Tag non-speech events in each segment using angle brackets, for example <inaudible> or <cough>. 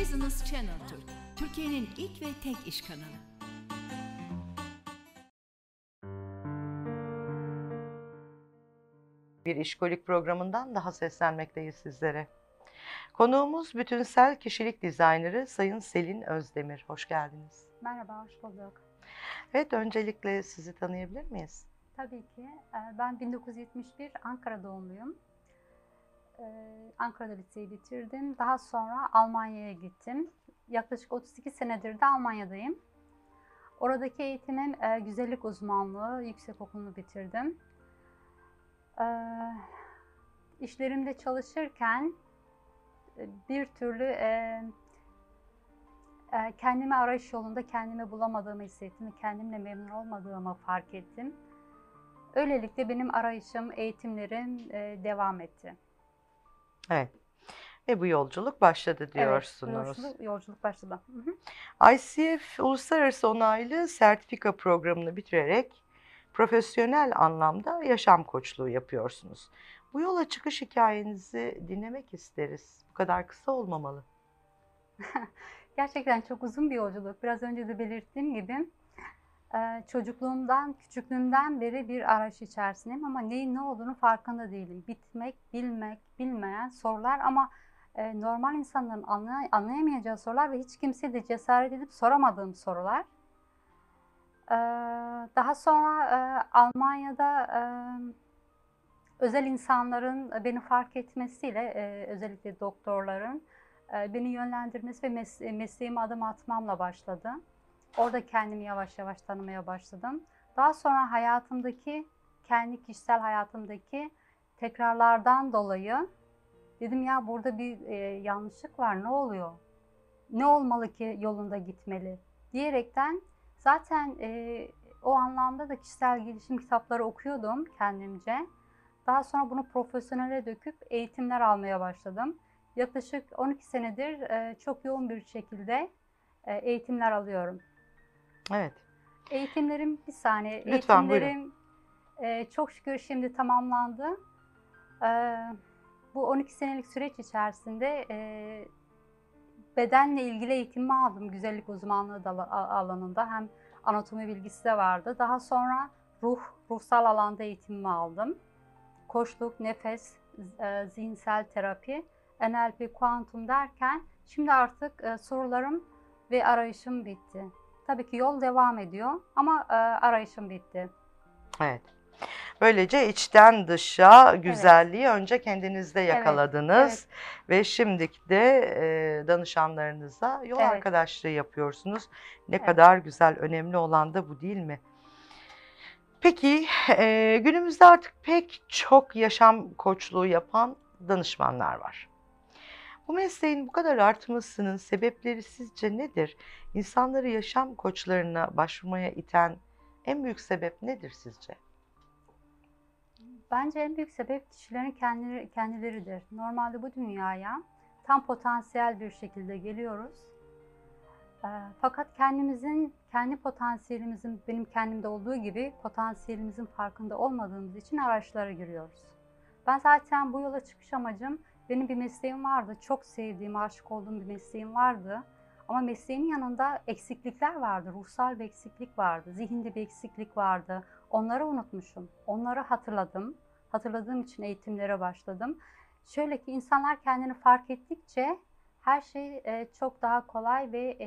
Business Channel Türk, Türkiye'nin ilk ve tek iş kanalı. Bir işkolik programından daha seslenmekteyiz sizlere. Konuğumuz bütünsel kişilik dizayneri Sayın Selin Özdemir. Hoş geldiniz. Merhaba, hoş bulduk. Evet, öncelikle sizi tanıyabilir miyiz? Tabii ki. Ee, Ben 1971 Ankara doğumluyum. Ee, Ankara'da liseyi bitirdim. Daha sonra Almanya'ya gittim. Yaklaşık 32 senedir de Almanya'dayım. Oradaki eğitimim e, güzellik uzmanlığı, yüksek okulunu bitirdim. Ee, İşlerimde çalışırken e, bir türlü e, e, kendimi arayış yolunda kendimi bulamadığımı hissettim kendimle memnun olmadığımı fark ettim. Öylelikle benim arayışım, eğitimlerim e, devam etti. Evet. Ve bu yolculuk başladı Evet, diyorsunuz. yolculuk, yolculuk başladı. Hı hı. ICF Uluslararası Onaylı Sertifika Programını bitirerek profesyonel anlamda yaşam koçluğu yapıyorsunuz. Bu yola çıkış hikayenizi dinlemek isteriz. Bu kadar kısa olmamalı. <laughs> Gerçekten çok uzun bir yolculuk. Biraz önce de belirttiğim gibi çocukluğumdan, küçüklüğümden beri bir arayış içerisindeyim ama neyin ne olduğunu farkında değilim. Bitmek, bilmek, bilmeyen sorular ama e, normal insanların anlay- anlayamayacağı sorular ve hiç kimse de cesaret edip soramadığım sorular. E, Daha sonra e, Almanya'da e, özel insanların beni fark etmesiyle, özellikle doktorların, beni yönlendirmesi ve mes- mesleğime adım atmamla başladı. Orada kendimi yavaş yavaş tanımaya başladım. Daha sonra hayatımdaki, kendi kişisel hayatımdaki tekrarlardan dolayı dedim ya burada bir e, yanlışlık var, ne oluyor? Ne olmalı ki yolunda gitmeli? Diyerekten zaten e, o anlamda da kişisel gelişim kitapları okuyordum kendimce. Daha sonra bunu profesyonele döküp eğitimler almaya başladım. Yaklaşık 12 senedir e, çok yoğun bir şekilde e, eğitimler alıyorum. Evet. Eğitimlerim bir saniye. Lütfen. Eğitimlerim e, çok şükür şimdi tamamlandı. E, bu 12 senelik süreç içerisinde e, bedenle ilgili eğitimimi aldım. Güzellik uzmanlığı alanında hem anatomi bilgisi de vardı. Daha sonra ruh, ruhsal alanda eğitimimi aldım. Koçluk, nefes, e, zihinsel terapi, NLP, kuantum derken şimdi artık e, sorularım ve arayışım bitti. Tabii ki yol devam ediyor ama e, arayışım bitti. Evet. Böylece içten dışa güzelliği önce kendinizde yakaladınız ve şimdiki de e, danışanlarınıza yol Evet. arkadaşlığı yapıyorsunuz. Ne Evet. kadar güzel, önemli olan da bu değil mi? Peki e, günümüzde artık pek çok yaşam koçluğu yapan danışmanlar var. Bu mesleğin bu kadar artmasının sebepleri sizce nedir? İnsanları yaşam koçlarına başvurmaya iten en büyük sebep nedir sizce? Bence en büyük sebep kişilerin kendileri, kendileridir. Normalde bu dünyaya tam potansiyel bir şekilde geliyoruz. Ee, fakat kendimizin, kendi potansiyelimizin, benim kendimde olduğu gibi potansiyelimizin farkında olmadığımız için araçlara giriyoruz. Ben zaten bu yola çıkış amacım, benim bir mesleğim vardı. Çok sevdiğim, aşık olduğum bir mesleğim vardı. Ama mesleğin yanında eksiklikler vardı. Ruhsal bir eksiklik vardı. Zihinde bir eksiklik vardı. Onları unutmuşum. Onları hatırladım. Hatırladığım için eğitimlere başladım. Şöyle ki insanlar kendini fark ettikçe her şey e, çok daha kolay ve e,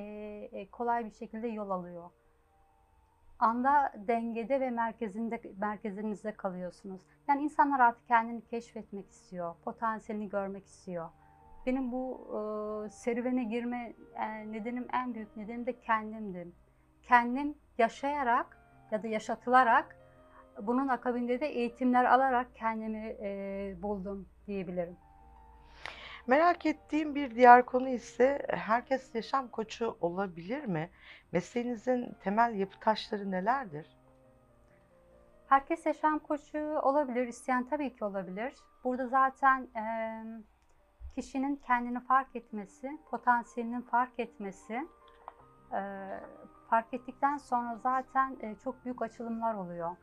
e, kolay bir şekilde yol alıyor. Anda dengede ve merkezinde merkezinizde kalıyorsunuz. Yani insanlar artık kendini keşfetmek istiyor, potansiyelini görmek istiyor. Benim bu e, serüvene girme e, nedenim en büyük nedenim de kendimdim. Kendim yaşayarak ya da yaşatılarak bunun akabinde de eğitimler alarak kendimi e, buldum diyebilirim. Merak ettiğim bir diğer konu ise herkes yaşam koçu olabilir mi? Mesleğinizin temel yapı taşları nelerdir? Herkes yaşam koçu olabilir, isteyen tabii ki olabilir. Burada zaten e, kişinin kendini fark etmesi, potansiyelinin fark etmesi, e, fark ettikten sonra zaten e, çok büyük açılımlar oluyor.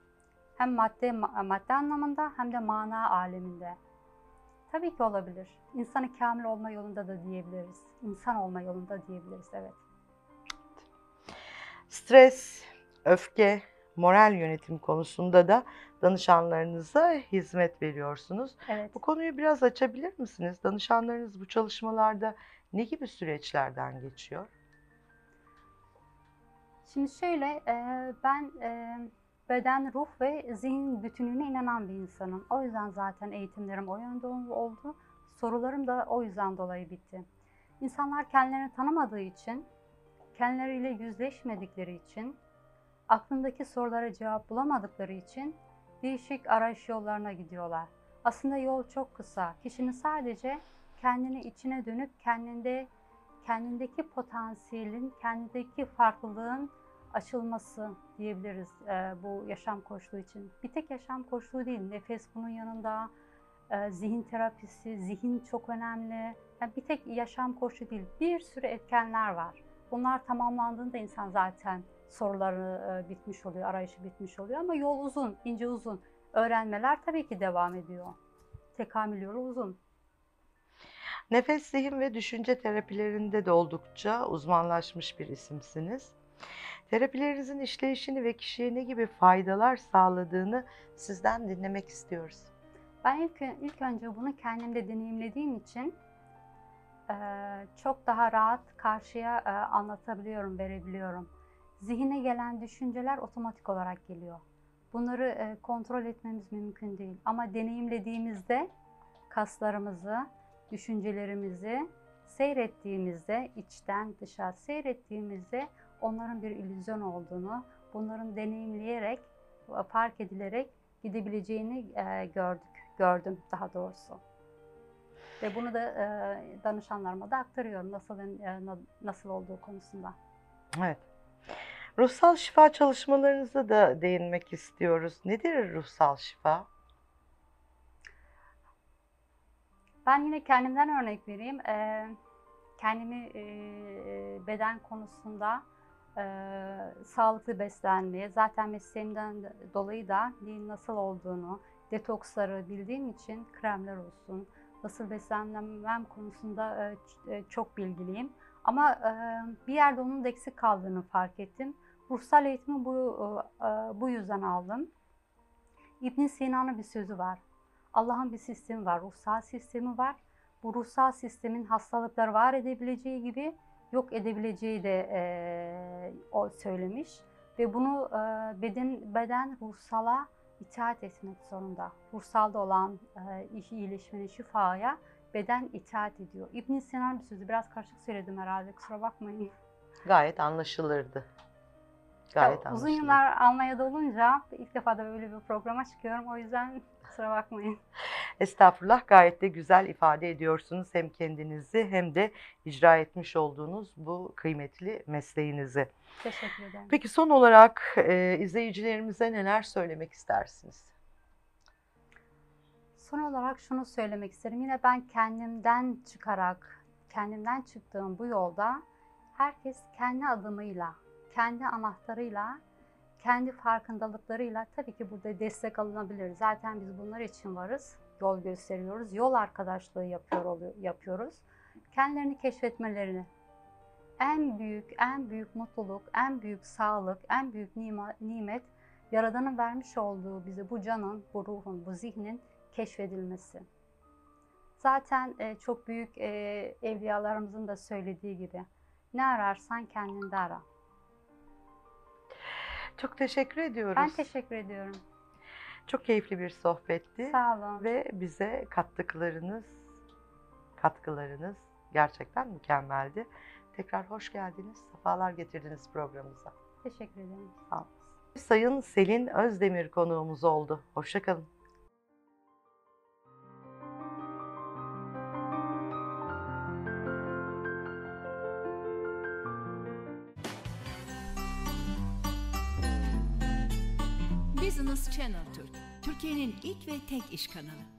Hem madde ma- madde anlamında hem de mana aleminde. Tabii ki olabilir. İnsanı kamil olma yolunda da diyebiliriz. İnsan olma yolunda diyebiliriz, evet. Stres, öfke, moral yönetim konusunda da danışanlarınıza hizmet veriyorsunuz. Evet. Bu konuyu biraz açabilir misiniz? Danışanlarınız bu çalışmalarda ne gibi süreçlerden geçiyor? Şimdi şöyle, ben beden, ruh ve zihin bütünlüğüne inanan bir insanım. O yüzden zaten eğitimlerim o yönde ol- oldu. Sorularım da o yüzden dolayı bitti. İnsanlar kendilerini tanımadığı için, kendileriyle yüzleşmedikleri için, aklındaki sorulara cevap bulamadıkları için değişik arayış yollarına gidiyorlar. Aslında yol çok kısa. Kişinin sadece kendini içine dönüp kendinde kendindeki potansiyelin, kendindeki farklılığın açılması diyebiliriz e, bu yaşam koçluğu için. Bir tek yaşam koçluğu değil, nefes bunun yanında, e, zihin terapisi, zihin çok önemli. Yani bir tek yaşam koçluğu değil, bir sürü etkenler var. Bunlar tamamlandığında insan zaten soruları e, bitmiş oluyor, arayışı bitmiş oluyor ama yol uzun, ince uzun. Öğrenmeler tabii ki devam ediyor. Tekamül yolu uzun. Nefes, zihin ve düşünce terapilerinde de oldukça uzmanlaşmış bir isimsiniz. Terapilerinizin işleyişini ve kişiye ne gibi faydalar sağladığını sizden dinlemek istiyoruz. Ben ilk, ilk önce bunu kendimde deneyimlediğim için e, çok daha rahat karşıya e, anlatabiliyorum, verebiliyorum. Zihine gelen düşünceler otomatik olarak geliyor. Bunları e, kontrol etmemiz mümkün değil. Ama deneyimlediğimizde kaslarımızı, düşüncelerimizi seyrettiğimizde, içten dışa seyrettiğimizde onların bir illüzyon olduğunu, bunların deneyimleyerek, fark edilerek gidebileceğini e, gördük, gördüm daha doğrusu. Ve bunu da e, danışanlarıma da aktarıyorum nasıl e, na- nasıl olduğu konusunda. Evet. Ruhsal şifa çalışmalarınıza da değinmek istiyoruz. Nedir ruhsal şifa? Ben yine kendimden örnek vereyim. Kendimi e, beden konusunda e, sağlıklı beslenmeye, zaten mesleğimden de- dolayı da neyin nasıl olduğunu, detoksları bildiğim için kremler olsun, nasıl beslenmem konusunda e, çok bilgiliyim. Ama e, bir yerde onun da eksik kaldığını fark ettim. Ruhsal eğitimi bu, e, bu yüzden aldım. İbn Sina'nın bir sözü var. Allah'ın bir sistemi var, ruhsal sistemi var. Bu ruhsal sistemin hastalıklar var edebileceği gibi yok edebileceği de eee, o söylemiş. Ve bunu eee, beden beden ruhsala itaat etmek zorunda. Ruhsalda olan eee, iş- iyileşmenin şifaya beden itaat ediyor. İbn Sina'nın bir sözü biraz karışık söyledim herhalde kusura bakmayın. Gayet anlaşılırdı. Gayet Ya, uzun yıllar Almanya'da olunca ilk defa da böyle bir programa çıkıyorum o yüzden <laughs> kusura bakmayın. Estağfurullah gayet de güzel ifade ediyorsunuz hem kendinizi hem de icra etmiş olduğunuz bu kıymetli mesleğinizi. Teşekkür ederim. Peki son olarak e, izleyicilerimize neler söylemek istersiniz? Son olarak şunu söylemek isterim. Yine ben kendimden çıkarak, kendimden çıktığım bu yolda herkes kendi adımıyla, kendi anahtarıyla, kendi farkındalıklarıyla tabii ki burada destek alınabilir. Zaten biz bunlar için varız. Yol gösteriyoruz. Yol arkadaşlığı yapıyor yapıyoruz. Kendilerini keşfetmelerini, en büyük, en büyük mutluluk, en büyük sağlık, en büyük nimet Yaradan'ın vermiş olduğu bize bu canın, bu ruhun, bu zihnin keşfedilmesi. Zaten e, çok büyük e, evliyalarımızın da söylediği gibi ne ararsan kendinde ara. Çok teşekkür ediyoruz. Ben teşekkür ediyorum. Çok keyifli bir sohbetti Sağ olun. ve bize kattıklarınız, katkılarınız gerçekten mükemmeldi. Tekrar hoş geldiniz, sefalar getirdiniz programımıza. Teşekkür ederim. Sağ olun. Sayın Selin Özdemir konuğumuz oldu. Hoşçakalın. Business Channel Türk, Türkiye'nin ilk ve tek iş kanalı.